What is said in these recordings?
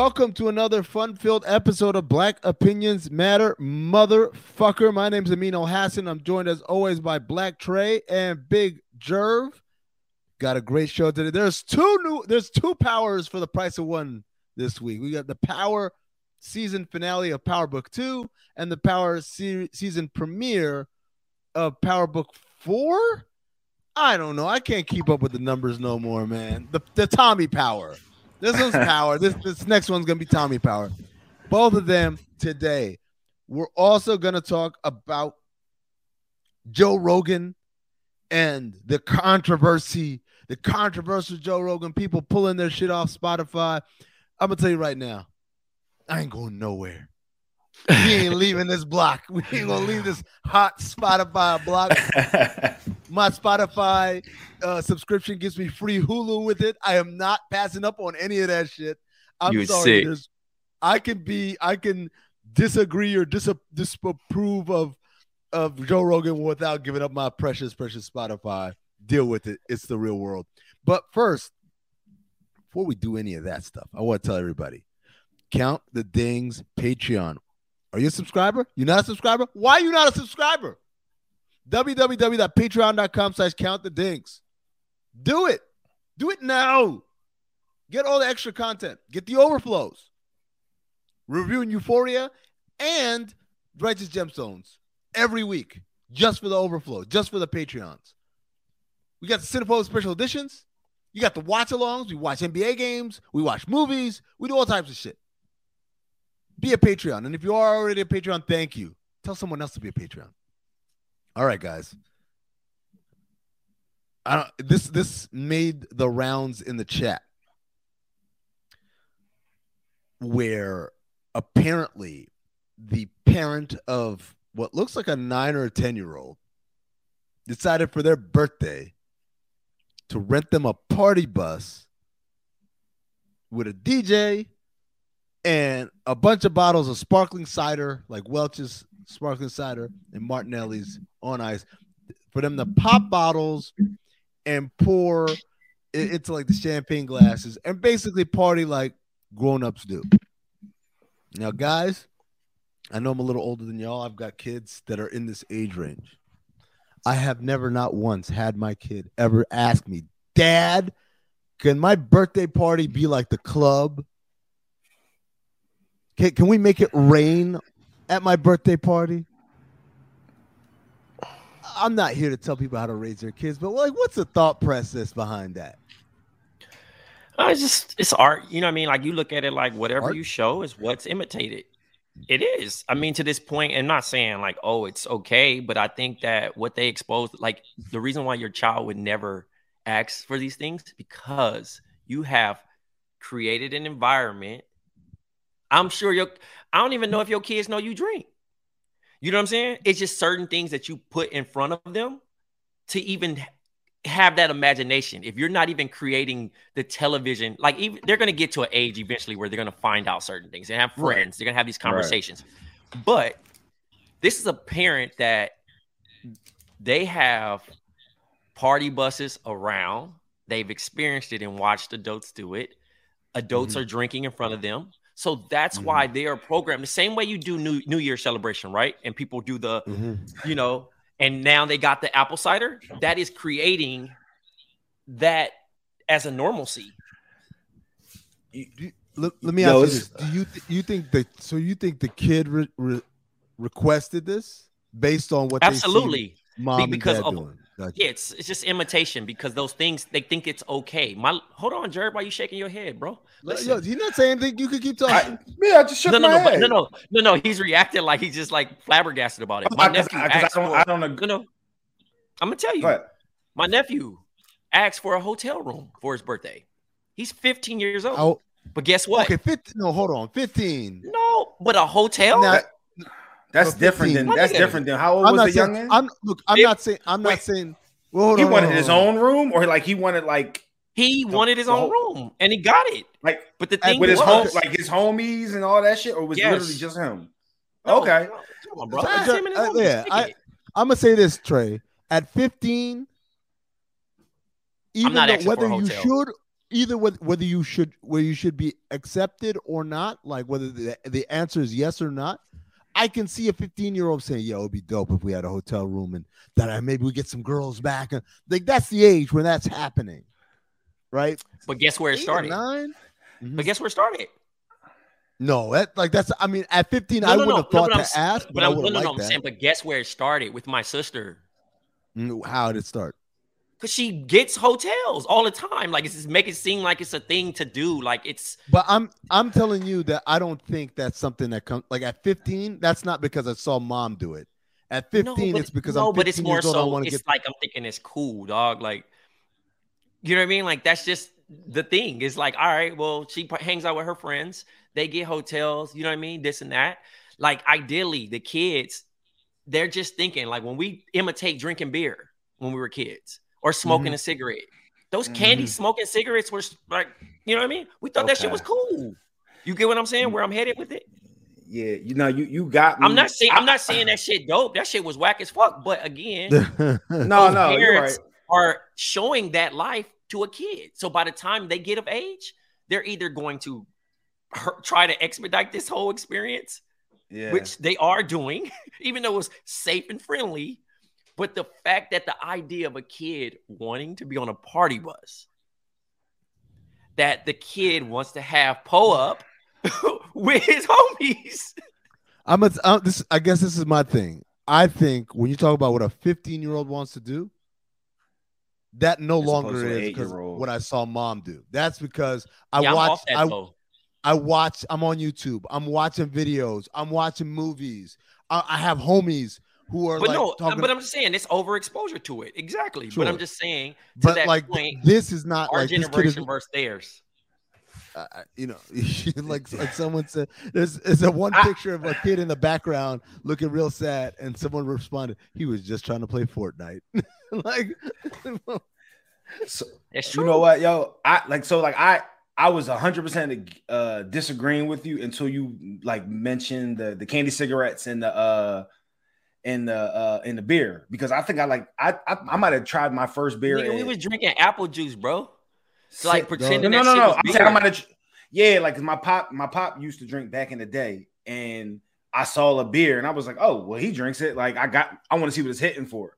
Welcome to another fun-filled episode of Black Opinions Matter, motherfucker. My name's Amin Hassan. I'm joined as always by Black Trey and Big Jerv. Got a great show today. There's two new. There's two powers for the price of one this week. We got the Power season finale of Power Book Two and the Power se- season premiere of Power Book Four. I don't know. I can't keep up with the numbers no more, man. The the Tommy Power. This one's Power. This this next one's gonna be Tommy Power. Both of them today. We're also gonna talk about Joe Rogan and the controversy, the controversial Joe Rogan, people pulling their shit off Spotify. I'm gonna tell you right now, I ain't going nowhere. We ain't leaving this block. We ain't gonna leave this hot Spotify block. My Spotify uh, subscription gives me free Hulu with it. I am not passing up on any of that shit. I'm You sorry. I can be, I can disagree or dis- disapprove of of Joe Rogan without giving up my precious, precious Spotify. Deal with it. It's the real world. But first, before we do any of that stuff, I want to tell everybody count the dings Patreon. Are you a subscriber? You're not a subscriber? Why are you not a subscriber? www.patreon.com slash count the dings. Do it. Do it now. Get all the extra content. Get the overflows. Reviewing Euphoria and Righteous Gemstones every week just for the overflow, just for the Patreons. We got the Cinephobe special editions. You got the watch alongs. We watch NBA games. We watch movies. We do all types of shit. Be a Patreon. And if you are already a Patreon, thank you. Tell someone else to be a Patreon. All right, guys. I don't this this made the rounds in the chat where apparently the parent of what looks like a nine or a 10 year old decided for their birthday to rent them a party bus with a DJ and a bunch of bottles of sparkling cider, like Welch's sparkling cider and Martinelli's on ice, for them to pop bottles and pour it into like the champagne glasses and basically party like grown-ups do. Now, guys, I know I'm a little older than y'all. I've got kids that are in this age range. I have never, not once, had my kid ever ask me, Dad, can my birthday party be like the club? Can, can we make it rain at my birthday party? I'm not here to tell people how to raise their kids, but like, what's the thought process behind that? Uh, it's just it's art. You know what I mean? Like you look at it like whatever Art? you show is what's imitated. It is. I mean, to this point, and not saying like, oh, it's okay, but I think that what they exposed, like the reason why your child would never ask for these things because you have created an environment. I'm sure your I don't even know if your kids know you drink. You know what I'm saying? It's just certain things that you put in front of them to even have that imagination. If you're not even creating the television, like even they're gonna get to an age eventually where they're gonna find out certain things. They have Right. friends, they're gonna have these conversations. But this is a parent that they have party buses around. They've experienced it and watched adults do it. Adults Mhm. are drinking in front of them. So that's Mhm. why they are programmed the same way you do New New Year celebration, right? And people do the, you know, and now they got the apple cider. That is creating that as a normalcy. Let, let me Yo, ask you this: Do you th- you think that? So you think the kid re- re- requested this based on what Absolutely. they see mom and because dad of- doing? Gotcha. Yeah, it's, it's just imitation because those things they think it's okay. My hold on, Jared, why you shaking your head, bro? Listen. Yo, he's not saying anything. You can keep talking. I, yeah, I just shook no, no, my no, head. no, no, no, no. He's reacting like he's just like flabbergasted about it. My 'cause nephew I, 'cause asked I don't, for, I don't agree. no, no. I'm gonna tell you, Go my nephew asked for a hotel room for his birthday. He's 15 years old, Oh, but guess what? okay, 15. No, hold on, 15. No, but a hotel. Now, That's But different than that's different than how old I'm was not the saying. young man? I'm look. I'm If- not saying. I'm not saying. Well, hold he on, wanted hold his on, own room, or like he wanted like he The- wanted his own whole- room, and he got it. like But the thing with his home like his homies and all that shit, or was Yes. literally just him? No, okay. no, come on, bro. Uh, It's him and his uh, homies. yeah, I, I'm gonna say this, Trey. At 15, even not though whether you should, either whether, whether you should, whether you should be accepted or not, like whether the, the answer is yes or not. I can see a 15 year old saying, "Yo, it'd be dope if we had a hotel room and that I maybe we get some girls back." And like that's the age when that's happening, right? But guess where it Eight started? Nine. Mhm. But guess where it started? No, that like that's. I mean, at 15, No, I no, wouldn't no, have no, thought to ask, but, But I would no, have no, no, I'm that. saying, but guess where it started with my sister? Mm, How did it start? Because she gets hotels all the time. Like it's just make it seem like it's a thing to do. Like it's But I'm I'm telling you that I don't think that's something that comes like at 15. That's not because I saw mom do it. At 15, no, but, it's because no, I'm 15 but it's more years old. I so. It's get. like I'm thinking it's cool, dog. Like you know what I mean? Like that's just the thing. It's like all right, well, she hangs out with her friends. They get hotels. You know what I mean? This and that. Like ideally, the kids, they're just thinking like when we imitate drinking beer when we were kids or smoking Mm-hmm. a cigarette. Those candy Mhm. smoking cigarettes were like, you know what I mean? We thought that shit was cool. You get what I'm saying? Where I'm headed with it? Yeah, you know, you you got me. I'm not saying I'm not saying that shit dope. That shit was whack as fuck. But again, No, no, parents right. are showing that life to a kid. So by the time they get of age, they're either going to try to expedite this whole experience, Yeah. which they are doing, even though it's safe and friendly. But the fact that the idea of a kid wanting to be on a party bus, that the kid wants to have pull up with his homies. I'm a, I'm this. I guess this is my thing. I think when you talk about what a 15 year old wants to do, that no As longer opposed to an is because what I saw mom do. That's because I yeah, watch. I, though. I watch. I'm on YouTube. I'm watching videos. I'm watching movies. I, I have homies who are But like no, talking. but I'm just saying it's overexposure to it. Exactly. But I'm just saying to but that like point, this is not our like this kid is generation versus theirs. uh, you know, like like someone said, there's there's a one picture of a kid in the background looking real sad, and someone responded, he was just trying to play Fortnite. like, So, It's true. you know what, yo? I like so like I I was hundred percent uh disagreeing with you until you like mentioned the the candy cigarettes and the uh and the uh in the beer because I think I like I I, I might have tried my first beer. Nigga, we was drinking apple juice, bro. It's like pretending no, no, no, no. I'm I might have. Yeah, like 'cause my pop, my pop used to drink back in the day, and I saw a beer, and I was like, oh, well, he drinks it. Like I got, I want to see what it's hitting for.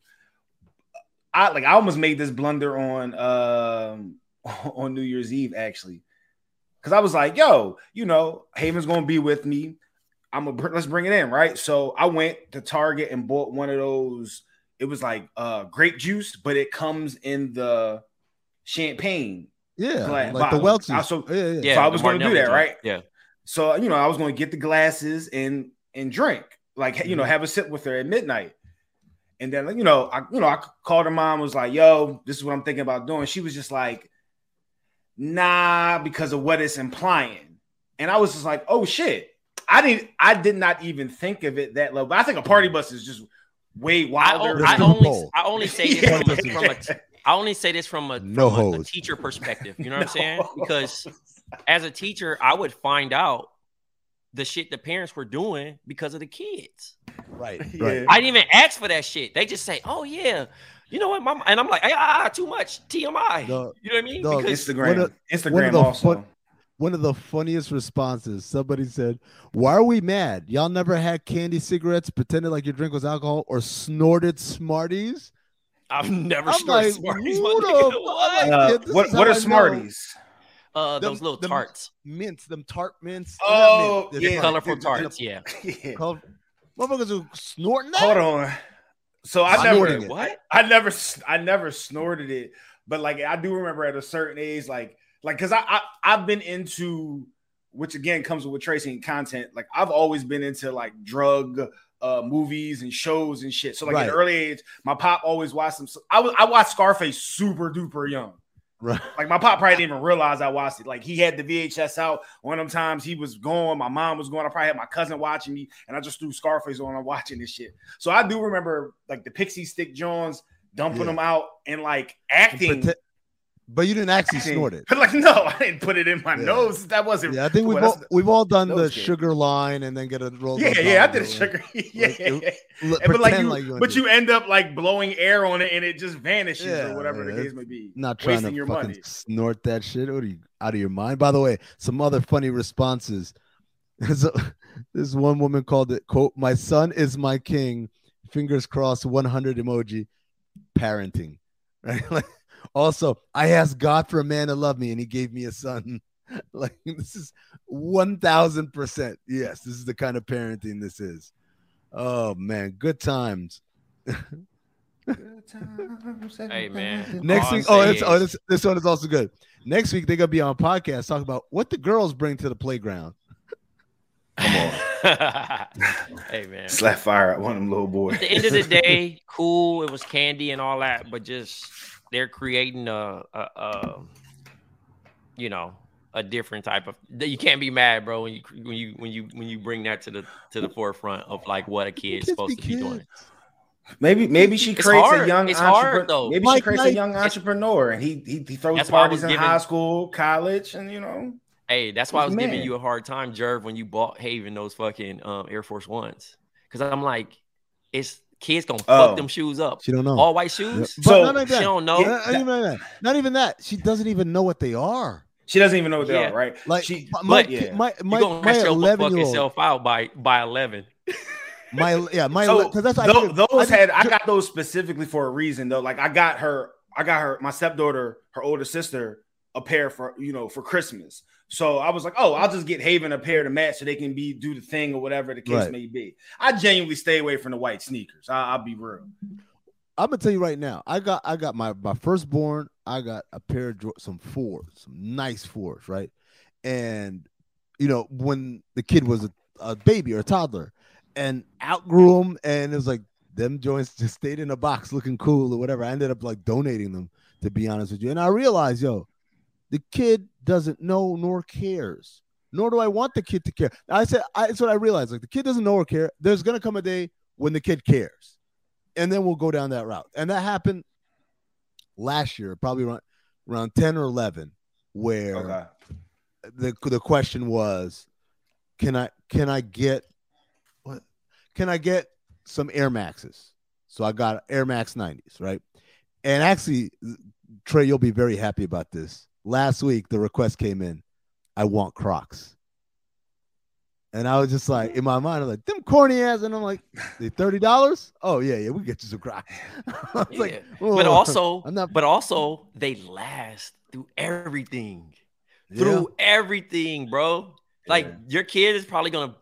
I like, I almost made this blunder on um on New Year's Eve actually, because I was like, yo, you know, Haven's gonna be with me. I'm gonna let's bring it in, right? So I went to Target and bought one of those. It was like uh grape juice, but it comes in the champagne yeah, Glad like the bottle. Welch's. I so- yeah, yeah. Yeah, So I was gonna do that, joint. right? Yeah. So you know, I was going to get the glasses and and drink, like you Mm-hmm. know, have a sip with her at midnight. And then you know, I you know, I called her mom, was like, "Yo, this is what I'm thinking about doing." She was just like, "Nah," because of what it's implying. And I was just like, "Oh shit!" I didn't, I did not even think of it that level. I think a party bus is just way I, wilder. o- Just I only. I only say this Yeah. from, a, from a I only say this from a, No from a- a teacher perspective. You know what I'm saying? Because as a teacher, I would find out the shit the parents were doing because of the kids. right, Yeah. right. I didn't even ask for that shit. They just say, "Oh yeah, you know what, mom?" And I'm like, "Ah, ah, too much TMI." Dog, you know what I mean? dog, because Instagram, one Instagram one of the also. fun- one of the funniest responses. Somebody said, "Why are we mad? Y'all never had candy cigarettes, pretended like your drink was alcohol, or snorted Smarties?" I've never I'm snorted like, Smarties. who my the nigga. fuck- What? Uh, yeah, this what are I know. Smarties? Uh, Them- those little tarts, mints, them tart mints. Oh, They're yeah. mint. colorful They're- tarts. Yeah. Yeah. Color- Motherfuckers are snorting that. Hold on. So I Snorting never it. What? I never s- I never snorted it, but like I do remember at a certain age, like like because I, I I've been into which again comes with tracing content. Like I've always been into like drug uh movies and shows and shit. So like Right. at an early age, my pop always watched some. I was I watched Scarface super duper young. Right. Like my pop probably didn't even realize I watched it. Like he had the VHS out. One of them times he was going, my mom was going. I probably had my cousin watching me, and I just threw Scarface on. I'm watching this shit. So I do remember like the Pixie Stick Jones dumping Yeah. them out and like And acting. But you didn't actually snort it. Like no, I didn't put it in my Yeah. nose. That wasn't. Yeah, I think we've well, all, we've all done the sugar line and then get a roll. yeah, yeah, I did a sugar. yeah, Like, it- Pretend but like you, like you but you end up like blowing air on it and it just vanishes Yeah, or whatever yeah, the case may be. not trying wasting to your fucking money. snort that shit. What are you out of your mind? By the way, some other funny responses. So, this one woman called it quote, "My son is my king." Fingers crossed, 100 emoji. Parenting, right? Like, also, I asked God for a man to love me, and He gave me a son. Like this is 1,000 percent. Yes, this is the kind of parenting this is. Oh man, good times. Hey, man. Next All week, I'm oh, saying it's, oh this, this one is also good. Next week, they're gonna be on podcast talking about what the girls bring to the playground. Come on. hey man. Slap fire at one of them little boys. At the end of the day, cool. It was candy and all that, but just they're creating a, a, a you know, a different type of. You can't be mad, bro, when you when you when you when you bring that to the to the forefront of like what a kid's Kids supposed be to be doing. Maybe maybe she It's creates a young It's hard, entrepreneur. though. Maybe Mike she creates Knight- a young entrepreneur and he he, he throws That's why I parties in giving- high school, college, and you know. Hey, that's why I was Man. giving you a hard time, Jerv, when you bought Haven those fucking um, Air Force Ones. Because I'm like, it's kids gonna Oh. fuck them shoes up. She don't know. All white shoes. But So, not like she don't know. Not, not even that. Not even that. She doesn't even know what they are. She doesn't even know what they Yeah. are, right? Like she, my my yeah. my, You my, gonna my mess your eleven fucking year old. self out by by eleven. My yeah, my so because that's I did- those I did- had I got those specifically for a reason though. Like I got her, I got her, my stepdaughter, her older sister, a pair for you know for Christmas. So I was like, oh, I'll just get Haven a pair to match so they can be do the thing or whatever the case Right. may be. I genuinely stay away from the white sneakers. I, I'll be real. I'm gonna tell you right now. I got I got my my firstborn. I got a pair of some fours, some nice fours, right? And you know when the kid was a, a baby or a toddler, and outgrew them, and it was like them joints just stayed in a box looking cool or whatever. I ended up like donating them to be honest with you, and I realized, yo, the kid doesn't know nor cares. Nor do I want the kid to care. I said, I, that's what I realized. Like the kid doesn't know or care. There's gonna come a day when the kid cares and then we'll go down that route. And that happened last year, probably around around 10 or 11, where Okay. the the question was, can I can I get what can I get some Air Maxes? So I got Air Max 90s, right? And actually, Trey, you'll be very happy about this. Last week, the request came in. I want Crocs. And I was just like, in my mind, I'm like, them corny ass. And I'm like, they $30? Oh, yeah, yeah, we get you some Crocs. Like, Yeah. "Oh, But also, I'm not, but also, they last through everything. yeah. Through everything, bro. Like Yeah. your kid is probably gonna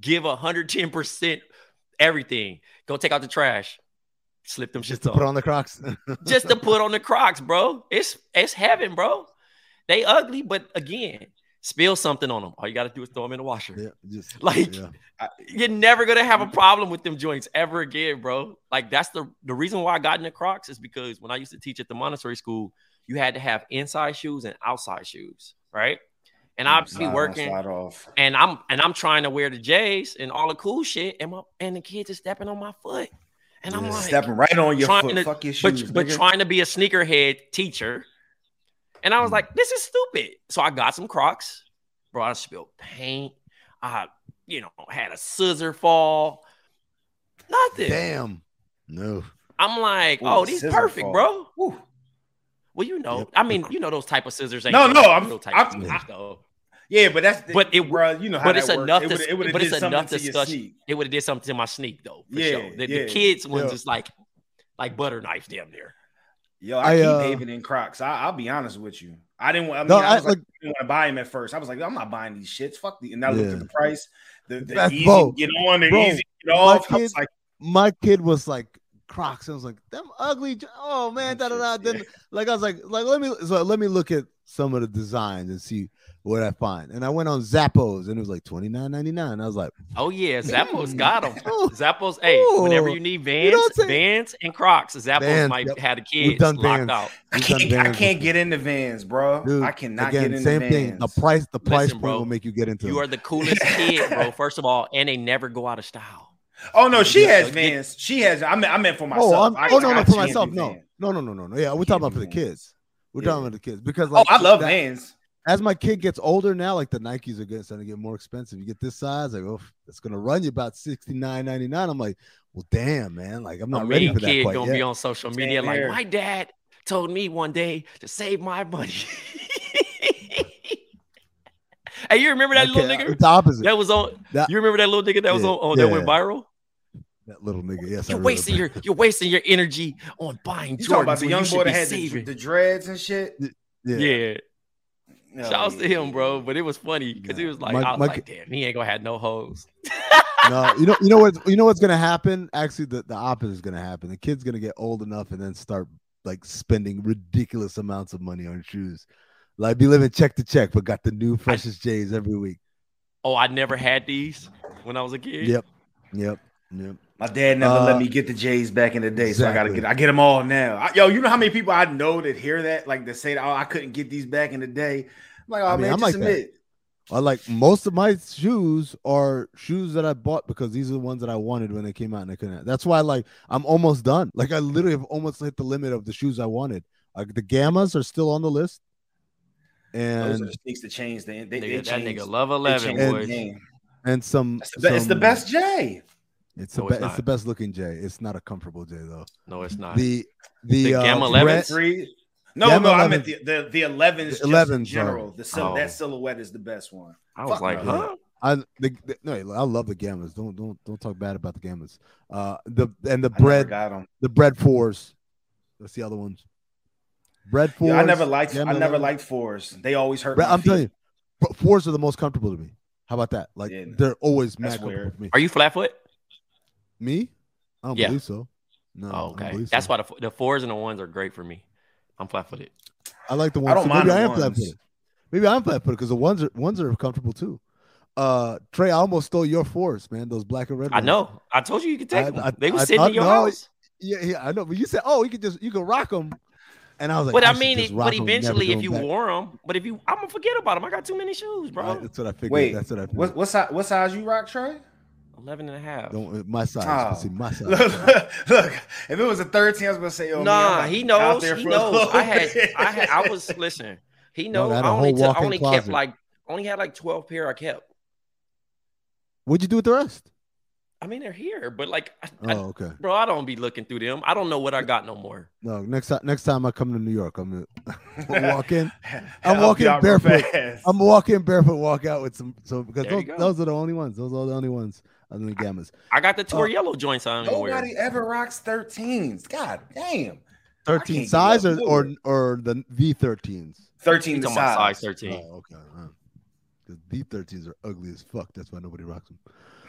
give hundred ten percent everything. Go take out the trash, slip them just shits to off. put on the Crocs. just to put on the Crocs, bro. It's it's heaven, bro. They ugly, but again, spill something on them. All you got to do is throw them in the washer. yeah, just Like- yeah. You're never gonna have a problem with them joints ever again, bro. Like that's the the reason why I got into Crocs is because when I used to teach at the Montessori school, you had to have inside shoes and outside shoes, right? And I'd be working, off. and I'm and I'm trying to wear the J's and all the cool shit, and my and the kids are stepping on my foot, and I'm Yeah. like, Stepping right on your foot. to- Fuck your but, shoes. but nigga. trying to be a sneakerhead teacher. And I was Mm. like, this is stupid. So I got some Crocs, bro. I spilled paint. I, you know, had a scissor fall. Nothing. Damn. No. I'm like, Ooh, oh, these perfect, fall. bro. Woo. Well, you know, Yep. I mean, you know those type of scissors ain't No, no, I'm- those type I'm- of scissors, I- though. Yeah, but that's But it- bro, you know how but that it's works. enough It to- would- it would've but did it's something enough to your discussion. sneak. It would have did something to my sneak though, for Yeah, sure. The, yeah, the kids ones yeah. is like like butter knife damn near. Yo, I, I, keep uh, having in Crocs. I, I'll be honest with you. I didn't want. I mean, No, I, I, was like, like, I didn't want to buy him at first. I was like, I'm not buying these shits. Fuck the. And I looked Yeah. at the price. The, the That's easy to get on, the Bro, easy get off. I kid- was like, my kid was like Crocs. I was like, them ugly. Oh man, da da da. Then yeah. like I was like, like let me so let me look at some of the designs and see what I find. And I went on Zappos and it was like twenty nine ninety nine. I was like, Oh yeah, Zappos got them. Zappos, hey, whenever you need You Vans, know what Vans and Crocs, Zappos Vans, might yep. have the We've done locked Vans. out. I can't, I Vans can't get into Vans, bro. dude, I cannot again, get into same Vans. thing. The price, the price Listen, bro, will make you get into. You them. are the coolest kid, bro. First of all, and they never go out of style. Oh no, she has so Vans. She has. I meant, I meant for oh, myself. Oh, I'm, I- oh no, I no, for myself, no, no, no, no, no, no. Yeah, we're talking about for the kids. We're Yeah. talking about the kids because Oh, like I love that- Vans. as my kid gets older now, like the Nikes are getting starting to get more expensive. You get this size, like, oh, it's gonna run you about sixty nine ninety nine. I'm like, well, damn, man, like I'm not ready for that kid quite gonna yet. be on social Same media like, here. my dad told me one day to save my money. hey, you remember that little nigga the opposite. that was on? That- you remember that little nigga that was Yeah, on? on that yeah. went viral. That little nigga. Yes, I You're remember wasting that. your you're wasting your energy on buying You talking about the young you boy that had the, the dreads and shit? Yeah. yeah. Oh, Shouts yeah, to him, bro. But it was funny because he was like, My- I was my like, damn, he ain't gonna have no hoes. no, you know, you know what, you know what's gonna happen. Actually, the, the opposite is gonna happen. The kid's gonna get old enough and then start like spending ridiculous amounts of money on shoes. Like be living check to check, but got the new freshest J's every week. Oh, I never had these when I was a kid. Yep, yep, yep. My dad never Uh, let me get the J's back in the day, so I gotta get. I get them all now. I, yo, you know how many people I know that hear that, like that say, "Oh, I couldn't get these back in the day." I'm like, oh I mean, man, I'm just like that. I like most of my shoes are shoes that I bought because these are the ones that I wanted when they came out and I couldn't. That's why like I'm almost done. Like I literally have almost hit the limit of the shoes I wanted. Like the gammas are still on the list. Those And are the sneaks to change. They, they, Nigga, they that nigga love eleven changed boys. game. and some It's the, be- it's the best J. It's the No, be- it's it's, the best looking J. It's not a comfortable J though. No, it's not. The the, The uh, Gamma Brent- 11s? No, Gamma no, I meant 11s. the the the elevens. The just in 11s general. The sil- Oh. that silhouette is the best one. I was Fuck like, no. huh? I the, the- no, I love the gammas. Don't don't don't talk bad about the gammas. Uh, the and the I bread got them. the Bred fours. That's the other ones. Bred fours. Yeah, I never liked. Gamma I never 11s. liked fours. They always hurt. Bre- I'm feet. telling you, bro, fours are the most comfortable to me. How about that? Like Yeah, they're always mad that's for me. Are you flat foot? Me? I don't Yeah. believe so. No. Oh, okay. believe That's so. why the, the fours and the ones are great for me. I'm flat footed. I like the ones. I ones. don't so mind maybe the I am flat ones. footed. Maybe I'm flat footed because the ones are ones are comfortable too. Uh, Trey, I almost stole your fours, man. Those black and red. I know. I told you you could take I- them. I- they were I sitting thought- in your no, house. Yeah, yeah, I know. But you said, oh, you could just you could rock them, and I was like, But I should mean, just it, rock but 'em, never eventually, if you back. wore them, but if you, I'm gonna forget about them. I got too many shoes, bro. Right, that's what I figured. Wait, that's what I figured. What what size? What size you rock, Trey? 11 and a half. Don't uh, my size. Oh. See my size. Look, look, if it was a 13, I was gonna say, yo, man, Nah, about he knows. He knows. I had. I had, I was listen. He No, knows. I had only, whole took, I walk-in only closet. kept like, only had like 12 pair. I kept. What'd you do with the rest? I mean, they're here, but like, I, Oh, I- okay. bro, I don't be looking through them. I don't know what I got no more. No, next time next time I come to New York, I'm gonna walk in. I'll I'm walking be out real barefoot. I'm gonna walk in barefoot, walk out with some so because those, those are the only ones. Those are the only ones other than gammas. I got the tour Oh. yellow joints on. Where nobody ever rocks 13s. God damn. Thirteen size or, or or the V thirteens. 13 You the size. size 13? Oh, okay. Because V thirteens are ugly as fuck. That's why nobody rocks them.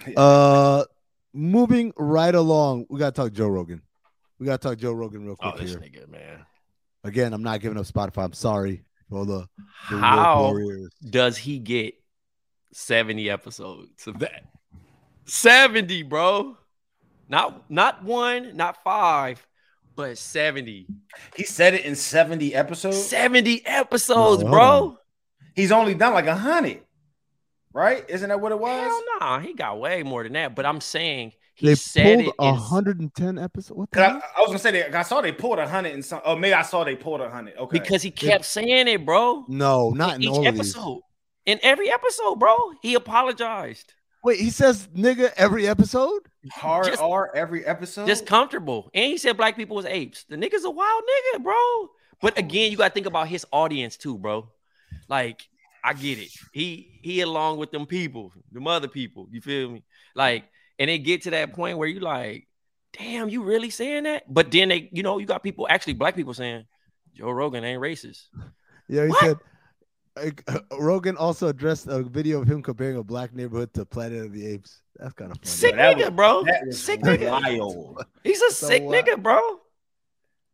Uh, moving right along, we gotta talk Joe Rogan. We gotta talk Joe Rogan real quick Oh, this here. nigga, man. Again, I'm not giving up Spotify. I'm sorry for all the, the How does he get 70 episodes of that? 70, bro. Not not one, not five, but 70. He said it in 70 episodes. 70 episodes, No, bro. He's only done like a hundred, right? Isn't that what it was? Hell nah, he got way more than that. But I'm saying he They said pulled it in 110 episodes. What the 'Cause hell? I, I was gonna say that I saw they pulled a hundred and some. Oh, maybe I saw they pulled a hundred. Okay, because he kept saying it, bro. No, not in each all of these. episode. In every episode, bro, he apologized. Wait, he says nigga every episode? hard just- R every episode. Just comfortable. And he said black people was apes. The nigga's a wild nigga, bro. But again, you gotta think about his audience too, bro. Like I get it. He he along with them people, them other people. You feel me? Like, and they get to that point where you like, damn, you really saying that? But then they, you know, you got people actually black people saying Joe Rogan ain't racist. Yeah, he What? said. Like, Rogan also addressed a video of him comparing a black neighborhood to Planet of the Apes. That's kind of funny. Sick that nigga, was- bro. That was Sick nigga. wild. He's a So sick what? nigga, bro.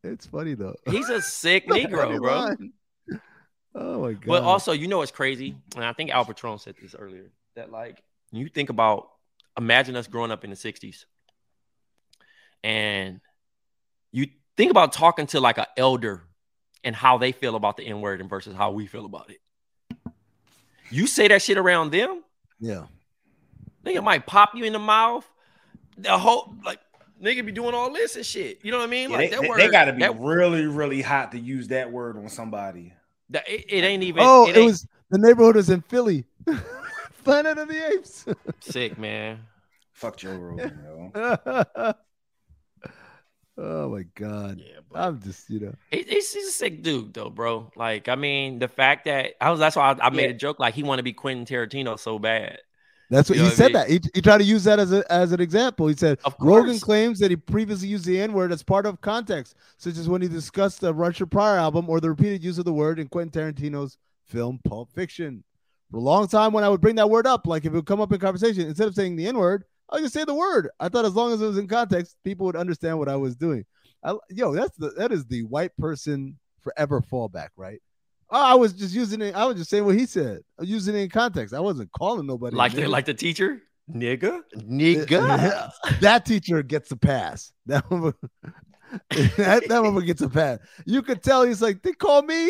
It's funny though. He's a sick Funny Negro, bro. line. Oh my god. But also, you know what's crazy? And I think Al Patron said this earlier that like you think about imagine us growing up in the 60s and you think about talking to like an elder and how they feel about the N-word and versus how we feel about it. You say that shit around them, yeah. nigga might pop you in the mouth. The whole like nigga be doing all this and shit. You know what I mean? Yeah, like they, that word, they gotta be that- really, really hot to use that word on somebody. that- it, it ain't even. Oh, it, ain't- was the neighborhood was in Philly. Planet of the Apes. sick, man. Fuck Joe Rogan, yo. Oh my god. Yeah, but I'm just, you know. He- he's, he's a sick dude though, bro. Like, I mean, the fact that I was that's why I, I made Yeah. a joke like he want to be Quentin Tarantino so bad. That's what You he what I said. mean? That he, he tried to use that as a, as an example. He said Rogan claims that he previously used the N word as part of context, such as when he discussed the Richard Pryor album or the repeated use of the word in Quentin Tarantino's film Pulp Fiction. For a long time, when I would bring that word up, like if it would come up in conversation, instead of saying the N word, I would just say the word. I thought as long as it was in context, people would understand what I was doing. I, yo, that's the that is the white person forever fallback, right? Oh, I was just using it. I was just saying what he said. I was using it in context. I wasn't calling nobody. Like the like the teacher, nigga, nigga. that teacher gets a pass. That one, that, that one gets a pass. You could tell he's like, they call me,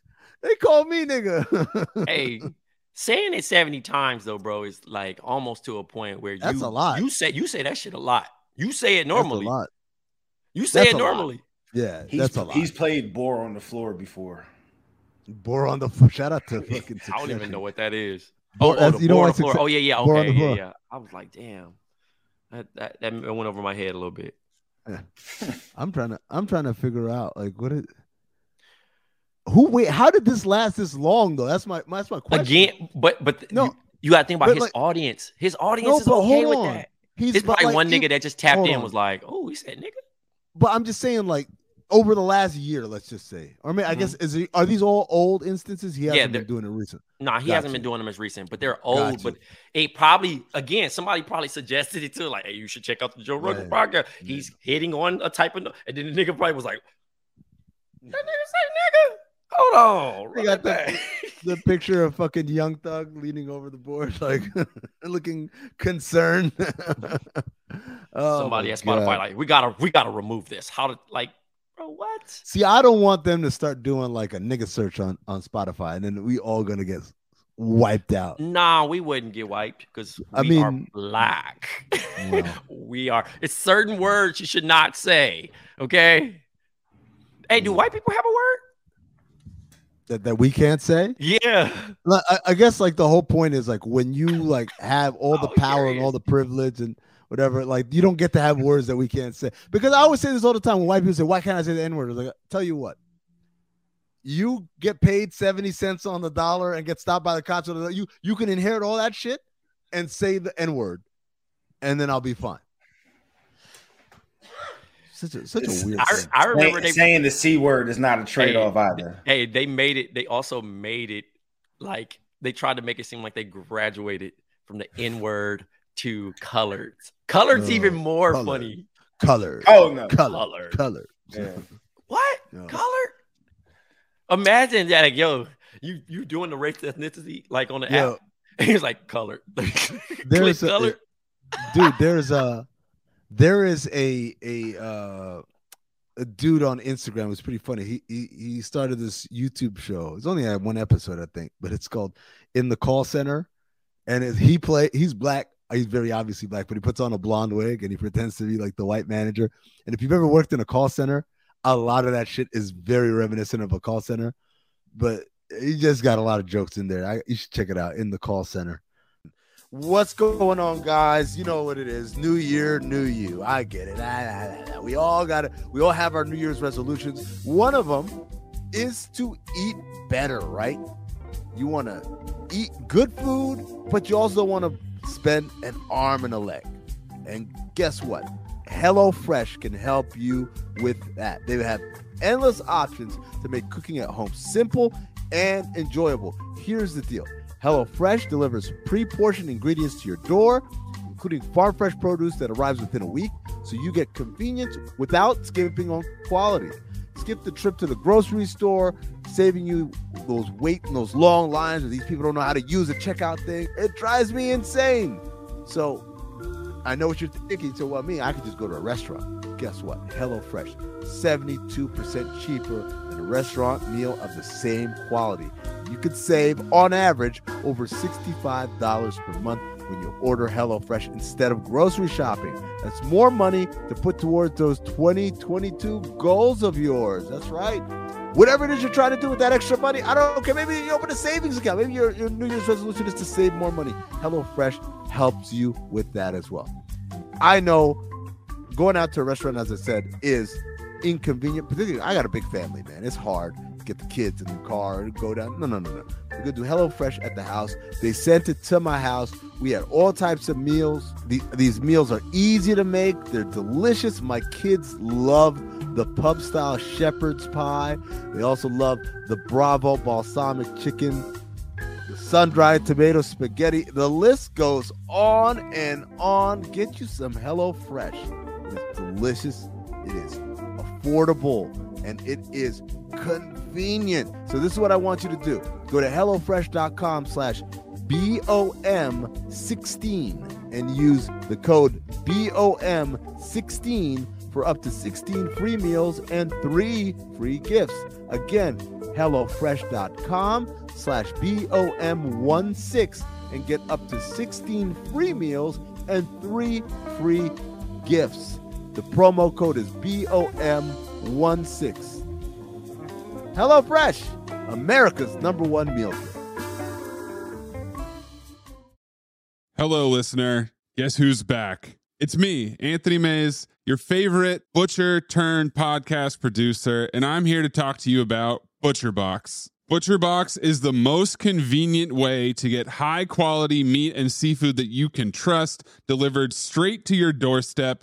they call me nigga. hey, saying it seventy times though, bro, is like almost to a point where That's you a lot. You say you say that shit a lot. You say it That's a normally. lot. You say That's it a lot. normally. Yeah, He's, that's a lot. he's played Bore on the floor before. Bore on the floor. Shout out to fucking. I don't even know what that is. Bore- oh, oh, the you know board why on the floor. Success- Oh yeah, yeah, okay, yeah, yeah. I was like, damn, that, that that went over my head a little bit. I'm trying to. I'm trying to figure out like what it. Who wait? How did this last this long though? That's my that's my question. Again, but but No, you, you got to think about his like- audience. His audience No, is okay with on. that. He's It's probably like, one he- nigga that just tapped in on. was like, "Oh, he said nigga." But I'm just saying, like over the last year, let's just say, or I mean, I Mhm. guess is he, are these all old instances? He hasn't they're- been doing it recent. Nah, he Got hasn't been doing them as recent, but they're old. Got But it probably again, somebody probably suggested it too. Like, hey, you should check out the Joe Rogan Right. podcast. He's hitting on a type of, and then the nigga probably was like, "That nigga say nigga." Hold on, They run got the- The picture of fucking Young Thug leaning over the board, like looking concerned. Oh, Somebody at Spotify God. like, we gotta, we gotta remove this. How to like, bro, what? See, I don't want them to start doing like a nigga search on on Spotify, and then we all gonna get wiped out. Nah, we wouldn't get wiped because we I are mean- black. Wow. we are. It's certain words you should not say. Okay. Hey, do Mm. white people have a? That, that we can't say. Yeah. I, I guess like the whole point is like when you like have all the Oh, power here and all the privilege and whatever, like you don't get to have words that we can't say. Because I always say this all the time when white people say, "Why can't I say the N word?" Like, tell you what, you get paid seventy cents on the dollar and get stopped by the cops. You you can inherit all that shit and say the N word, and then I'll be fine. Such a such It's- a weird. I. I remember saying, they. saying the c word is not a trade off either. Hey, they made it. They also made it like they tried to make it seem like they graduated from the N word to colored. Colored's Oh, even more colored. funny. color, Oh no, color, Colored. color. Yeah. What? Yeah. Colored? Imagine that, like, yo, you you doing the race ethnicity like on the Yo, app. He's like colored. There's Click a- colored. dude there's a there is a a uh a dude on instagram it's pretty funny. He, he he started this youtube show. It's only had one episode i think but it's called in the call center. And it, he play he's black. He's very obviously black but he puts on a blonde wig and he pretends to be like the white manager. And if you've ever worked in a call center a lot of that shit is very reminiscent of a call center. But he just got a lot of jokes in there. I, you should check it out in the call center What's going on, guys? You know what it is. New year, new you. I get it. Ah, ah, ah. We all got it. We all have our New Year's resolutions. One of them is to eat better, right? You want to eat good food, but you also want to spend an arm and a leg. And guess what? HelloFresh can help you with that. They have endless options to make cooking at home simple and enjoyable. Here's the deal HelloFresh delivers pre portioned ingredients to your door, including farm fresh produce that arrives within a week, so you get convenience without skimping on quality. Skip the trip to the grocery store, saving you those wait in those long lines where these people don't know how to use a checkout thing. It drives me insane. So I know what you're thinking. So what me? I could just go to a restaurant. Guess what? HelloFresh, 72% cheaper than a restaurant meal of the same quality. You could save on average over $65 per month when you order HelloFresh instead of grocery shopping. That's more money to put towards those 2022 goals of yours. That's right. Whatever it is you're trying to do with that extra money, I don't care. Maybe you open a savings account. Maybe your, your New Year's resolution is to save more money. HelloFresh helps you with that as well. I know going out to a restaurant, as I said, is inconvenient. Particularly, I got a big family, man. It's hard get the kids in the car and go down. No, no, no, no. We're gonna do HelloFresh at the house. They sent it to my house. We had all types of meals. The, these meals are easy to make. They're delicious. My kids love the pub style shepherd's pie. They also love the Bravo balsamic chicken, the sun dried tomato spaghetti. The list goes on and on. Get you some HelloFresh. It's delicious. It is affordable and it is convenient. So this is what I want you to do. Go to HelloFresh.com slash BOM16 and use the code BOM16 for up to 16 free meals and three free gifts. Again, HelloFresh.com slash BOM16 and get up to 16 free meals and three free gifts. The promo code is BOM16. HelloFresh, America's number one meal kit. Hello, listener. Guess who's back? It's me, Anthony Mays, your favorite butcher turned podcast producer, and I'm here to talk to you about ButcherBox. ButcherBox is the most convenient way to get high quality meat and seafood that you can trust delivered straight to your doorstep,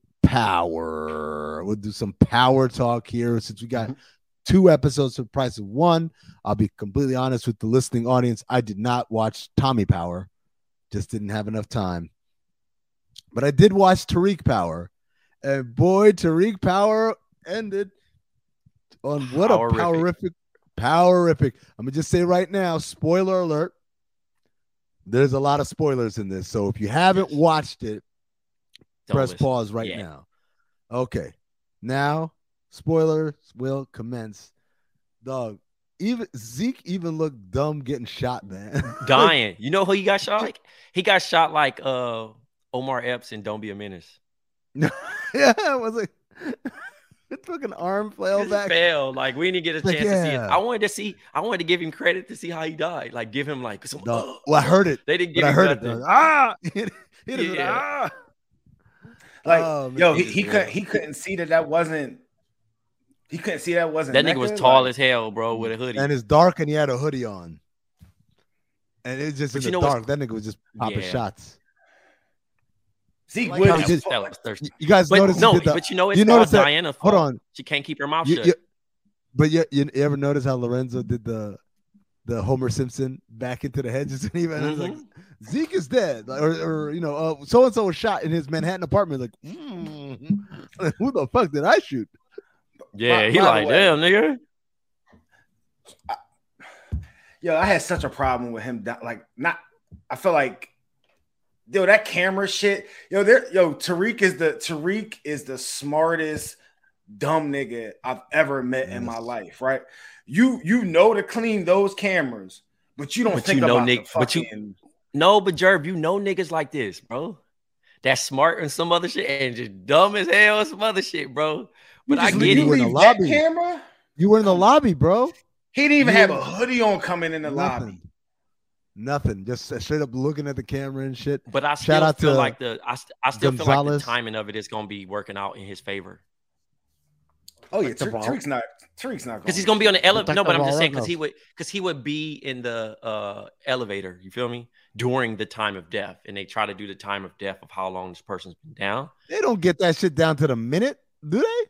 power. We'll do some power talk here since we got mm-hmm. two episodes for the price of one. I'll be completely honest with the listening audience. I did not watch Tommy Power, just didn't have enough time. But I did watch Tariq Power, and boy, Tariq Power ended on what a Powerific. powerific, powerific. I'm gonna just say right now, spoiler alert. There's a lot of spoilers in this, so if you haven't watched it, Don't press listen. pause right Yeah. now. Okay, now spoilers will commence. Dog, even Zeke even looked dumb getting shot, man. Dying. You know who he got shot like? He got shot like uh Omar Epps in Don't Be a Menace. yeah, it was like it took an arm flail back. failed. Like we didn't get a Like, chance to see it. I wanted to see. I wanted to give him credit to see how he died. Like give him like some. No, well, I heard it, They didn't give I heard it. though. Ah, it, Yeah. ah. Like, Oh, yo, he, he couldn't he couldn't see that that wasn't. He couldn't see that wasn't. That nigga was tall like- as hell, bro, with a hoodie. and it's dark, and he had a hoodie on, and it's just But in the dark. That nigga was just popping Yeah. shots. Zeke Like Wood how is that, was thirsty. You, you guys But notice? he no, did the- but you know it's you all notice that- Diana's hold on. She can't keep her mouth You, shut. you, but you, you ever notice how Lorenzo did the the Homer Simpson back into the hedges and even it's like Mm-hmm. Zeke is dead, like, or, or you know, uh, so and so was shot in his Manhattan apartment. Like, mm, who the fuck did I shoot? yeah, By- he by like, way- damn, nigga. Yo, I had such a problem with him. that- Like, not. I feel like, yo, that camera shit. Yo, there. Yo, Tariq is the Tariq is the smartest dumb nigga I've ever met in my life. Right? You you know to clean those cameras, but you don't But think you know, about Nick- the but you- fucking. No, but Jerv, you know niggas like this, bro. That's smart and some other shit, and just dumb as hell and some other shit, bro. But I get leave- You it. were in the lobby. camera. You were in the lobby, bro. He didn't even You have a hoodie on coming in the lobby. Nothing. Nothing. Just straight up looking at the camera and shit. But I Shout still out feel to like the I, I still feel like Gonzalez. the timing of it is gonna be working out in his favor Oh yeah, Like Tariq- Tariq's not. Tariq's not because he's gonna be on the elevator. No, but I'm just saying because he would because he would be in the uh elevator. You feel me? During the time of death, and they try to do the time of death of how long this person's been down. They don't get that shit down to the minute, do they?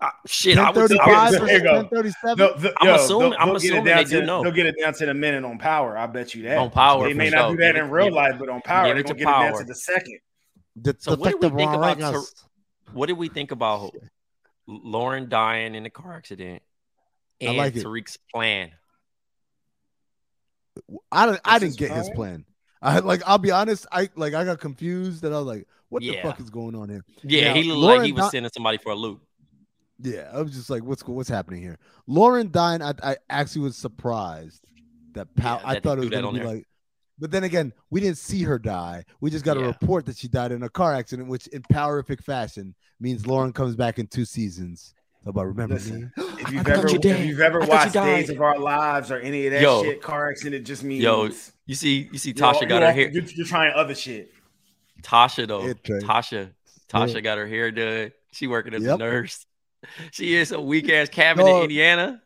Uh, shit, I Ten would, thirty I five would There you versus go. ten thirty seven. No, the- I'm yo, assuming- they'll- I'm they'll get it assuming down they to- do know. They'll get it down to the minute on power. I bet you that. On power, they may not sure. do that Give in it- real give life, but on power, they're gonna to get it down to the second. So what did we think about Tar- what did we think about Lauren dying in a car accident I and like it. Tariq's plan? I don't. I didn't his get his plan? plan. I like. I'll be honest. I like. I got confused, and I was like, "What the fuck is going on here?" Yeah, Now, he looked Lauren like he was Di- sending somebody for a loop. Yeah, I was just like, "What's what's happening here?" Lauren dying. I, I actually was surprised that Pow. Yeah, I that they thought it was gonna be there. like. But then again, we didn't see her die. We just got a report that she died in a car accident, which in powerific fashion means Lauren comes back in two seasons. So about remember Listen, me. If you've thought ever, you if you've ever I thought you watched Days of Our Lives or any of that Yo. shit, car accident just means Yo, You see, you see, you're- Tasha got her hair. You're, you're trying other shit. Tasha though, Yeah, Trey. Tasha, Tasha Yeah. got her hair done. She working as Yep. a nurse. She is a weak ass cabin Dog. in Indiana.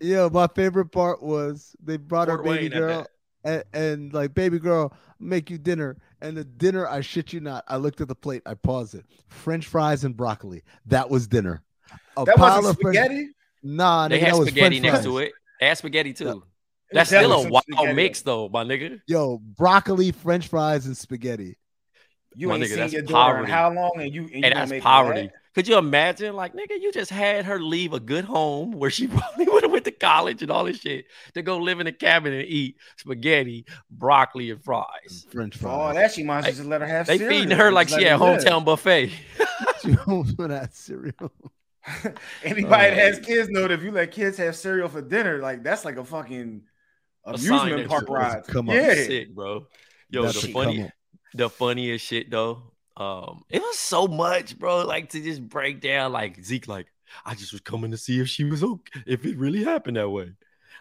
Yeah, my favorite part was they brought Fort her baby Wayne at girl and, and like baby girl make you dinner and the dinner I shit you not I looked at the plate I paused it French fries and broccoli that was dinner a That pile wasn't of French- spaghetti. nah They nigga, had that was spaghetti next fries. to it. They had spaghetti too. Yeah. That's That still a wild spaghetti. mix though, my nigga. yo broccoli French fries and spaghetti You My ain't nigga, seen your daughter in how long, and you and, you And gonna that's poverty. mad? Could you imagine, like, nigga, you just had her leave a good home where she probably would have went to college and all this shit to go live in a cabin and eat spaghetti, broccoli, and fries. French fries. Oh, that, she might as well just let her have. They cereal. feeding her like Just she let at live. hometown buffet. she almost went out cereal Anybody that Uh, has kids know that if you let kids have cereal for dinner, like that's like a fucking amusement park ride. come on, yeah, Sick, bro. Yo, That's the a funny, the funniest shit though. Um, it was so much, bro. Like to just break down, like Zeke, like I just was coming to see if she was okay, if it really happened that way.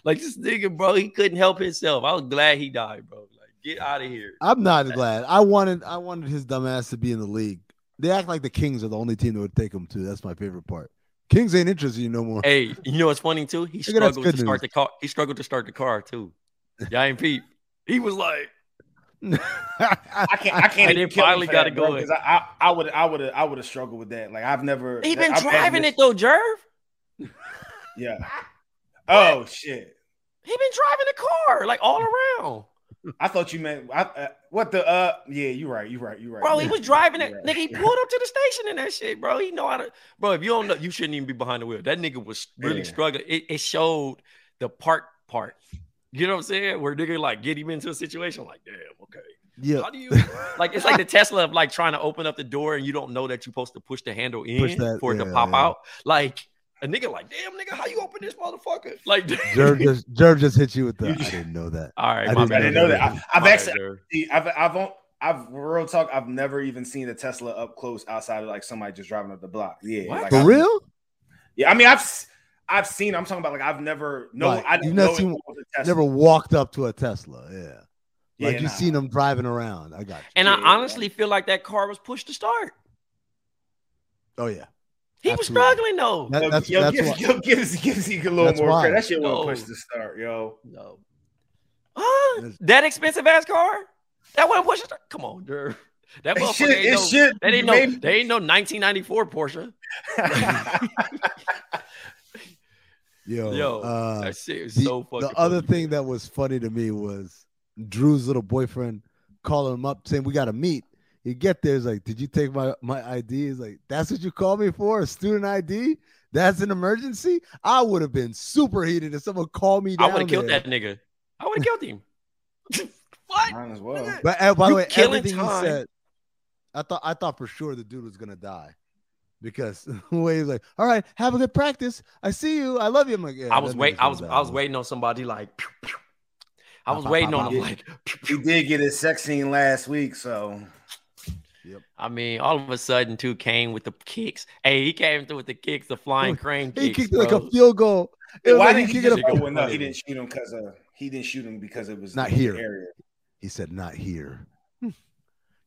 Like this nigga, bro, he couldn't help himself. I was glad he died, bro. Like get out of here. I'm not glad I wanted I wanted his dumb ass to be in the league they act like the Kings are the only team that would take him to that's my favorite part Kings ain't interested in you no more Hey, you know what's funny too? He struggled to start news. the car. He struggled to start the car too. Y'all ain't peep. He was like, I can't. I can't. And even then kill him finally got that, it bro, going. 'cause I, I, I would, I would, I would have struggled with that. Like I've never. he been I've driving it though, Jerv. Yeah. Oh shit! He been driving the car like all around. I thought you meant I, uh, what the uh. Yeah, you're right. You're right. You're right. Bro, he was driving it. You're Nigga, he pulled up to the station in that shit, bro. He know how to. Bro, if you don't know, you shouldn't even be behind the wheel. That nigga was really Yeah. struggling. It, it showed the park part. You know what I'm saying? Where nigga like get him into a situation like, damn, okay. Yeah. How do you like it's like the Tesla of like trying to open up the door and you don't know that you're supposed to push the handle in Push that- for it to pop yeah. out. Like a nigga like, damn nigga, how you open this motherfucker? Like Jerv just Jerv just hit you with the. I didn't know that. all right, I my didn't bad. I didn't know that. I, I've My bad, actually, I've I've on- I've real talk. I've never even seen a Tesla up close outside of like somebody just driving up the block. Yeah, like, For I- real? Yeah, I mean, I've s- I've seen. I'm talking about like I've never no. Right. I You've never seen- was a Tesla. Never walked up to a Tesla. Yeah. Yeah, Like you nah. seen them driving around. I got you. And Yeah. I honestly feel like that car was pushed to start. Oh yeah. He Absolutely. was struggling though. That- Yo, that's yo, that's gives, why. yo, gives, gives you a little That's more why. credit. That shit No. wasn't pushed to start, yo. No. Huh? That expensive ass car? That wasn't pushed to start. Come on, dude. That It motherfucker should- ain't it no, should that ain't no, maybe- they ain't no 1994 Porsche. Yo. Yo, uh, that shit is the, so fucking. the other funny. thing that was funny to me was Drew's little boyfriend calling him up saying we got to meet. He get there, he's like, "Did you take my my ID?" He's like, "That's what you called me for? A student ID? That's an emergency." I would have been super heated if someone called me. I would have killed that nigga. I would have killed him. what? Mine as well. But uh, by You the way, killing everything time. he said, I thought I thought for sure the dude was gonna die because the way he's like, "All right, have a good practice. I see you. I love you." I'm like, yeah, I was wait. I was. die, I was waiting on somebody like. pew, pew. I was Pop, pop, waiting pop, on him like. pew, He did get his sex scene last week, so Yep. I mean, all of a sudden, too came with the kicks. Hey, he came through with the kicks, the flying crane He kicks. kicked it like a field goal. It why like did he he kicking just a- go? Well, no, he didn't shoot him because uh he didn't shoot him because it was Not here. area. He said, "Not here."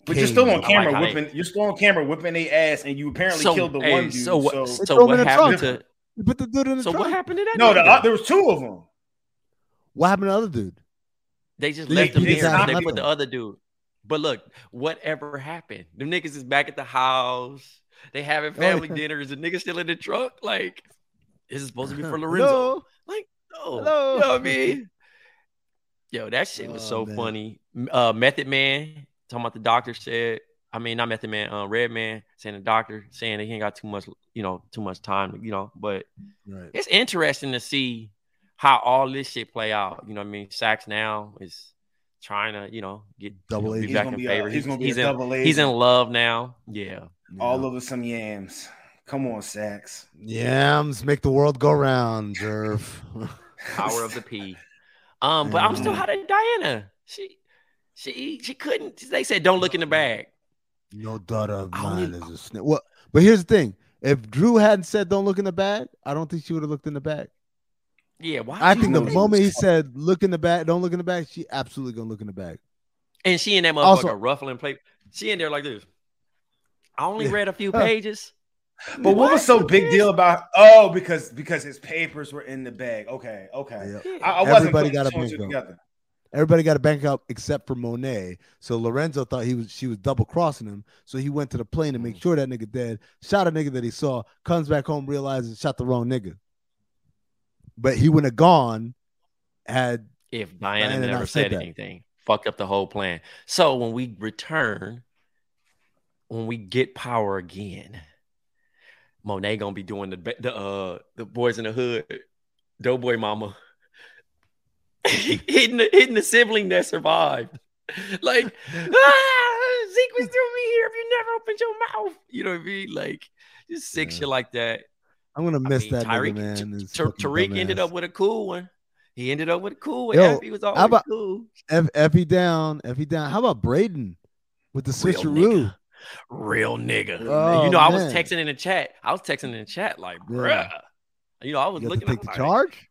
But you're still on camera like how they- whipping. You're still on camera whipping their ass, and you apparently So, killed the hey, one dude. so what? so So what happened to? You put the dude in the So trunk. what happened to that? no, the, uh, there was two of them. What happened to the other dude? They just They- left him they there. stopped They put the other dude. But look, whatever happened? Them niggas is back at the house. They having Oh, family yeah. dinners. The nigga still in the truck. Like, this is supposed to be for Hello? Lorenzo. Like, no. Hello? You know what I mean? Yo, that shit was Oh, so man. funny. Uh, Method Man talking about the doctor said. I mean, not Method Man. Uh, Redman saying the doctor saying that he ain't got too much, you know, too much time. You know, but Right. it's interesting to see how all this shit play out. You know what I mean? Saxe now is trying to, you know, get Double you know, A. be He's back gonna in be. favor. A, he's gonna be he's a in, double A. he's in love now. Yeah. all Yeah. over some yams. Come on, Saxe. Yams make the world go round, Jerv. Power of the P. Um, but I'm still hot at Diana. She she she couldn't. They said don't look in the uh-uh. bag. no daughter of mine even- is a snitch. Well, but here's the thing: if Drew hadn't said "Don't look in the bag," I don't think she would have looked in the bag. Yeah, why? I think the know look- he moment he was- said "Look in the bag," don't look in the bag, she absolutely gonna look in the bag. and she and that motherfucker Also- ruffling play. She in there like this. I only Yeah. read a few pages. But what was so big deal about? Oh, because because his papers were in the bag. Okay, okay. Yeah. I, I wasn't Everybody got a two and two bank together. Everybody got a bank out except for Monet. So Lorenzo thought he was she was double crossing him. So he went to the plane to make Mm. sure that nigga dead. Shot a nigga that he saw. Comes back home, realizes shot the wrong nigga. But he wouldn't have gone had if Diana, Diana never said said anything. Fucked up the whole plan. So when we return, when we get power again, Monet gonna be doing the the uh the boys in the hood, doughboy mama, hitting the hitting the sibling that survived. Like ah, Zeke was doing me here if you never opened your mouth. You know what I mean? Like just sick Yeah. shit like that. I'm gonna I miss mean, that Tyreek, nigga, man. T- Tariq ended dumbass. up with a cool one. He ended up with a cool one. Yo, He was always how about- cool. F Effie down, Effie down. How about Braden with the Real switcheroo? nigga. Real nigga. Oh, you know, I was texting in the chat. I was texting in the chat like, Yeah. bruh. You know, I was You looking take the like- charge,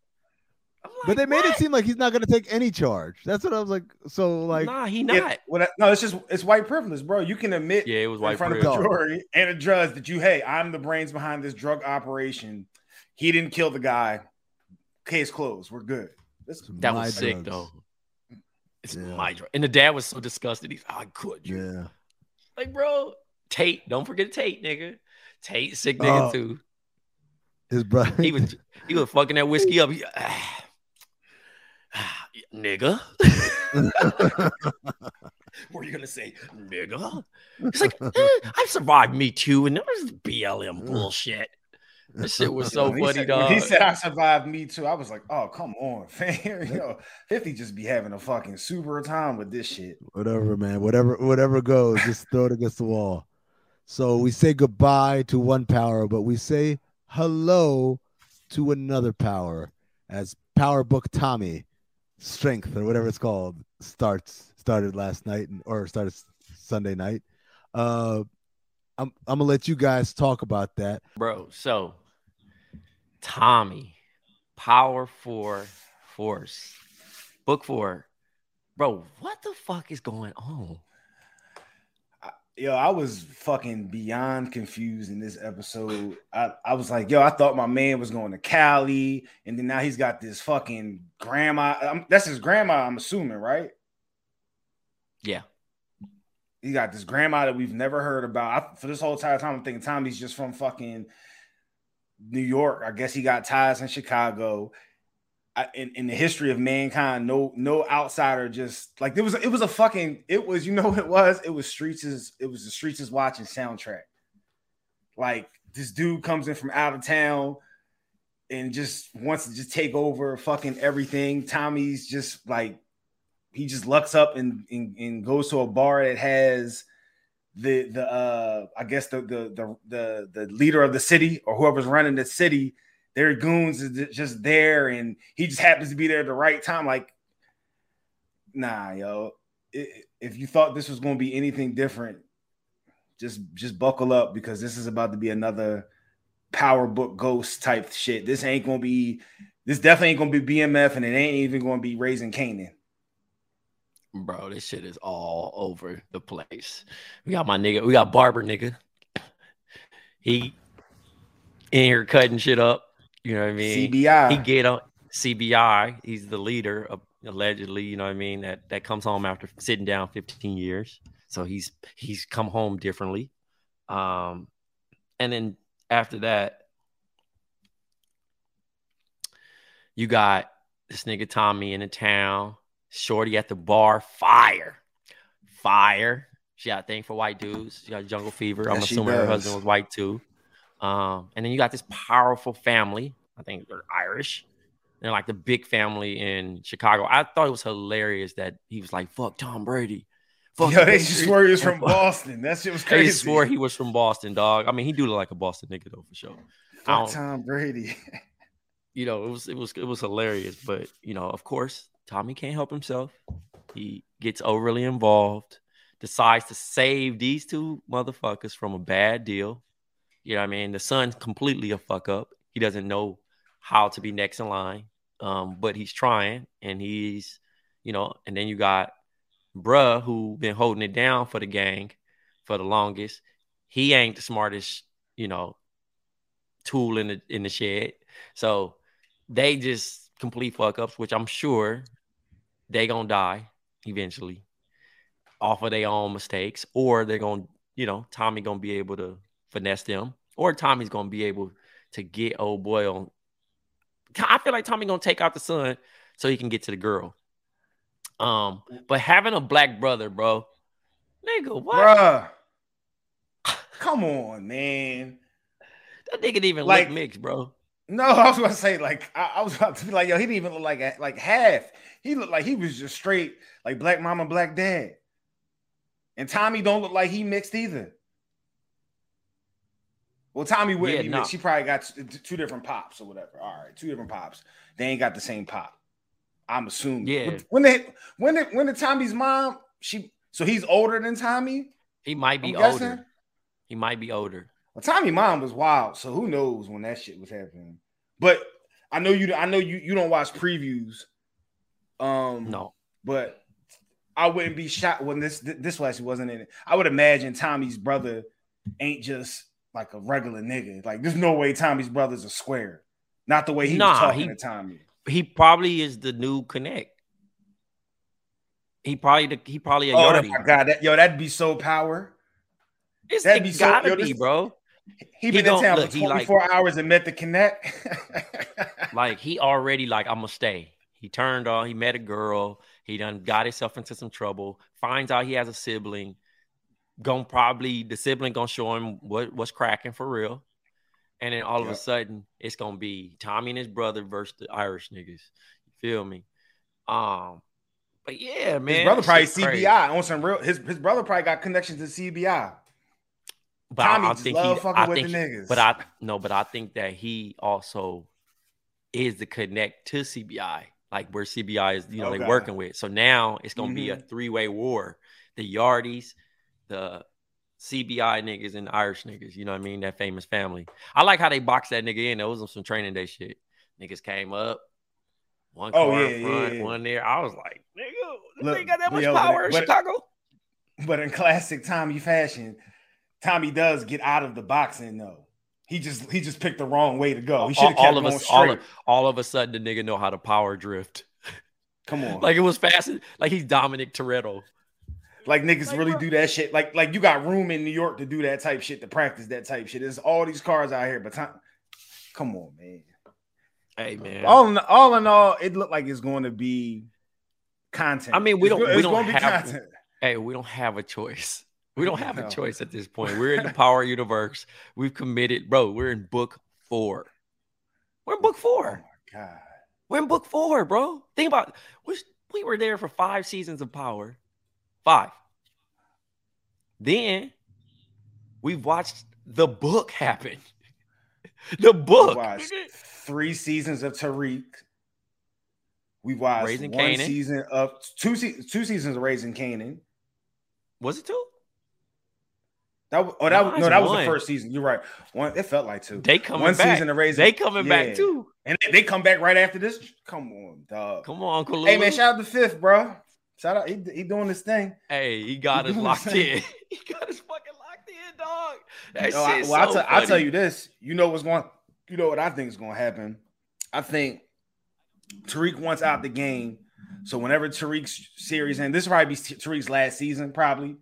I'm but they made it seem like he's not gonna take any charge. That's what I was like. So like, nah, he not. what I- no, it's just it's white privilege, bro. You can admit Yeah, it was white in white front privilege. of the jury and a judge that you, hey, I'm the brains behind this drug operation. He didn't kill the guy. Case closed. We're good. This, That my was sick though. It's Yeah. my drug. And the dad was so disgusted. He's I could you. Yeah. Like, bro, Tate, don't forget Tate, nigga. Tate, sick nigga Oh. too. His brother. He was he was fucking that whiskey up. He, ah, nigga. What are you gonna say, nigga? It's like eh, I've survived Me Too, and there was BLM bullshit. This shit was so When funny, said, dog. when he said I survived me too. I was like, oh come on, fam. Yo, 50 just be having a fucking super time with this shit. whatever, man. Whatever, whatever goes, just throw it against the wall. So we say goodbye to one power, but we say hello to another power as Power Book Tommy Strength or whatever it's called starts started last night and or started Sunday night. Uh I'm I'm gonna let you guys talk about that. bro. So Tommy, Power Four Force, Book Four, bro. What the fuck is going on? Yo, I was fucking beyond confused in this episode. I, I was like, yo, I thought my man was going to Cali, and then now he's got this fucking grandma. Um, that's his grandma, I'm assuming, right? Yeah, He got this grandma that we've never heard about. I, for this whole entire time, I'm thinking Tommy's just from fucking New York. I guess he got ties in Chicago. In, in the history of mankind, no no outsider just like there was it was a fucking it was you know what it was it was streets it was the streets is watching soundtrack. Like this dude comes in from out of town and just wants to just take over fucking everything. Tommy's just like he just lucks up and, and, and goes to a bar that has the the uh I guess the the the the the leader of the city or whoever's running the city, their goons is just there and he just happens to be there at the right time. Like, nah, yo. If you thought this was gonna be anything different, just just buckle up because this is about to be another power book ghost type shit. This ain't gonna be this definitely ain't gonna be BMF and it ain't even gonna be raising Kanan. bro. This shit is all over the place. We got my nigga. We got Barber nigga. He in here cutting shit up. You know what I mean? CBI. he get on CBI. He's the leader of allegedly, you know what I mean, that that comes home after sitting down 15 years. So he's he's come home differently. Um and then after that you got this nigga Tommy in the town, Shorty at the bar, fire. Fire. She got a thing for white dudes. She got jungle fever. I'm Yes, she assuming her husband was white too. Um, and then you got this powerful family. I think they're Irish. They're like the big family in Chicago. I thought it was hilarious that he was like, "Fuck Tom Brady." Fuck Yo, the they just swore he was from Boston. That shit was crazy. They swore he was from Boston, dog. I mean, he do look like a Boston nigga though, for sure. Fuck Tom Brady. you know, it was it was it was hilarious. But you know, of course, Tommy can't help himself. He gets overly involved, decides to save these two motherfuckers from a bad deal. You know what I mean? The son's completely a fuck up. He doesn't know how to be next in line. Um, but he's trying and he's, you know, and then you got bruh who been holding it down for the gang for the longest. He ain't the smartest, you know, tool in the in the shed. So they just complete fuck ups, which I'm sure they gonna die eventually off of their own mistakes, or they're gonna, you know, Tommy gonna be able to finesse them, or Tommy's gonna be able to get old boy on. I feel like Tommy gonna take out the son so he can get to the girl. Um, but having a black brother, bro, nigga, what? Bruh. Come on, man. That nigga didn't even Like- look mixed, bro. No, I was gonna say like I, I was about to be like, yo, he didn't even look like a- like half. He looked like he was just straight like black mama, black dad. And Tommy don't look like he mixed either. Well, Tommy wouldn't Yeah, nah. She probably got two different pops or whatever. All right, two different pops. They ain't got the same pop. I'm assuming. Yeah. When they when did when the Tommy's mom? She so he's older than Tommy. He might be I'm guessing? older. He might be older. Well, Tommy mom was wild, so who knows when that shit was happening. But I know you I know you you don't watch previews. Um No. but I wouldn't be shocked when this this actually wasn't in it. I would imagine Tommy's brother ain't just like a regular nigga. Like there's no way Tommy's brother's a square. Not the way he Nah, was talking he- to Tommy. He probably is the new connect. He probably the, he probably a Oh Yardie. my god, that, yo, that'd be so power. It's that'd be so- gotta yo, be, bro. He He been gon- in town look, for he like- 24 hours and met the connect. Like he already like I'm gonna stay. He turned on. He met a girl. He done got himself into some trouble. Finds out he has a sibling. Gonna probably the sibling gonna show him what what's cracking for real. and then all of a sudden it's gonna be Tommy and his brother versus the Irish niggas. You feel me? Um, but yeah, man, his brother probably shit crazy. CBI on some real. His his brother probably got connections to CBI. But Tommy I, I just think love he, fucking I with think, the niggas. but I no, but I think that he also is the connect to CBI, like where CBI is, you know, Okay. they working with. So now it's gonna be a Mhm. three way war: the Yardies, the CBI niggas, and the Irish niggas. You know what I mean? That famous family. I like how they boxed that nigga in. That was some training day shit. Niggas came up. One Oh, car yeah, in front, yeah, yeah. one there. I was like, nigga, this Look, nigga got that much yo, power in but- Chicago. But in classic Tommy fashion, Tommy does get out of the boxing though. He just he just picked the wrong way to go. He should have kept all of us, all of, all of a sudden, the nigga know how to power drift. Come on, Like it was fast. Like he's Dominic Toretto. Like niggas Like, really bro- do that shit. Like like you got room in New York to do that type shit, to practice that type shit. There's all these cars out here, but time, come on, man. Hey man. All in all in all, it looked like it's going to be content. I mean, we It's don't- go- we it's don't gonna be have- content. hey, we don't have a choice. We don't have No. a choice at this point. We're in the power universe. We've committed, bro. We're in book four. We're in book Oh four. my god. We're in book four, bro. Think about we we were there for five seasons of power. Five. Then we've watched the book happen. The book. We watched three seasons of Tariq. We watched Raising one Kanan. season of two se- two seasons of Raising Kanan. Was it two? That was, oh that No, was, no that was one. the first season. You're right. One it felt like two. They coming one back. season of Raising. They coming Yeah. back too. and they, they come back right after this. Come on, dog. Come on, Uncle Hey man, shout out to Fifth, bro. Shout out. He, he doing this thing. Hey, he got You us locked in. He got us fucking locked in, dog. That Yo, I, well, I'll, so tell- you this. You know what's going. You know what I think is going to happen. I think Tariq wants out the game. So whenever Tariq's series and this will probably be Tariq's last season, probably.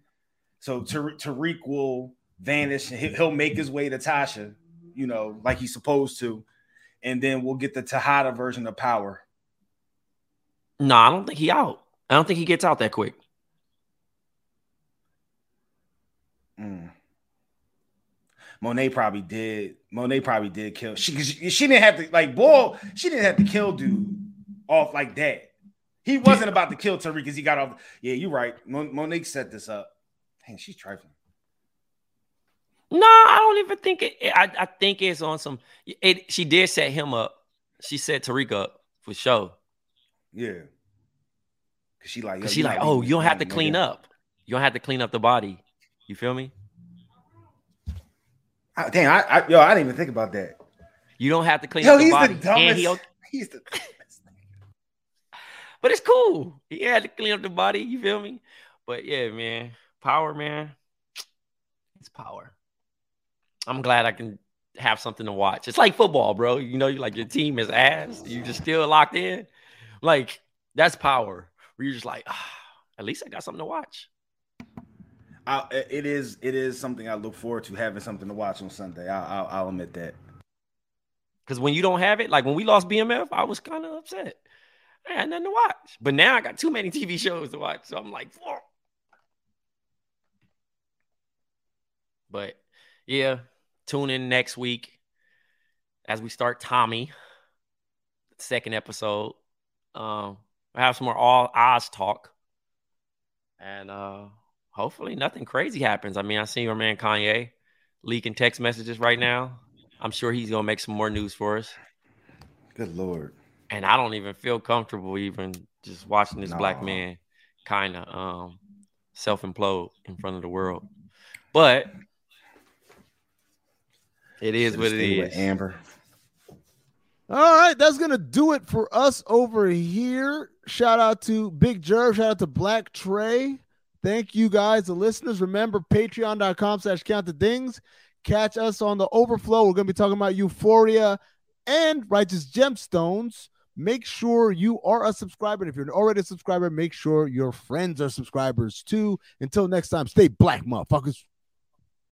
So Tariq, will vanish. and he- He'll make his way to Tasha, you know, like he's supposed to, and then we'll get the Tahada version of Power. No, I don't think he out. I don't think he gets out that quick. Mm. Monet probably did. Monet probably did kill. She, she she didn't have to like boy. She didn't have to kill dude off like that. He wasn't about to kill Tariq because he got off. Yeah, you're right. Mon- Monique set this up. Dang, she's trifling. No, I don't even think it. I, I think it's on some. It. She did set him up. She set Tariq up for sure. Yeah, because she like. Cause she like, oh, you don't have to clean nigga." up. You don't have to clean up the body. You feel me? I, damn, I, I yo, I didn't even think about that. You don't have to clean Yo, up the he's the body. And dumbest. he, He's the. dumbest. but it's cool. He had to clean up the body. You feel me? But yeah, man, power, man. It's power. I'm glad I can have something to watch. It's like football, bro. You know, you like your team is ass. You just still locked in. Like that's power. Where you're just like, ah, at least I got something to watch. I, it is. It is something I look forward to having something to watch on Sunday. I, I'll, I'll admit that. Because when you don't have it, like when we lost BMF, I was kind of upset. I had nothing to watch. But now I got too many TV shows to watch. So I'm like, fuck. But yeah, tune in next week as we start Tommy, second episode. Um, have some more all Oz talk. And uh hopefully nothing crazy happens. I mean, I see your man Kanye leaking text messages right now. I'm sure he's gonna make some more news for us. Good lord. And I don't even feel comfortable even just watching this black man kind of um self implode in front of the world. But it is what it stayed with. Amber. All right, that's gonna do it for us over here. Shout out to Big Jerv, shout out to Black Trey. Thank you guys, the listeners. Remember, patreon.com slash count the dings. Catch us on the overflow. We're gonna be talking about euphoria and righteous gemstones. Make sure you are a subscriber. And if you're already a subscriber, make sure your friends are subscribers too. Until next time, stay black, motherfuckers.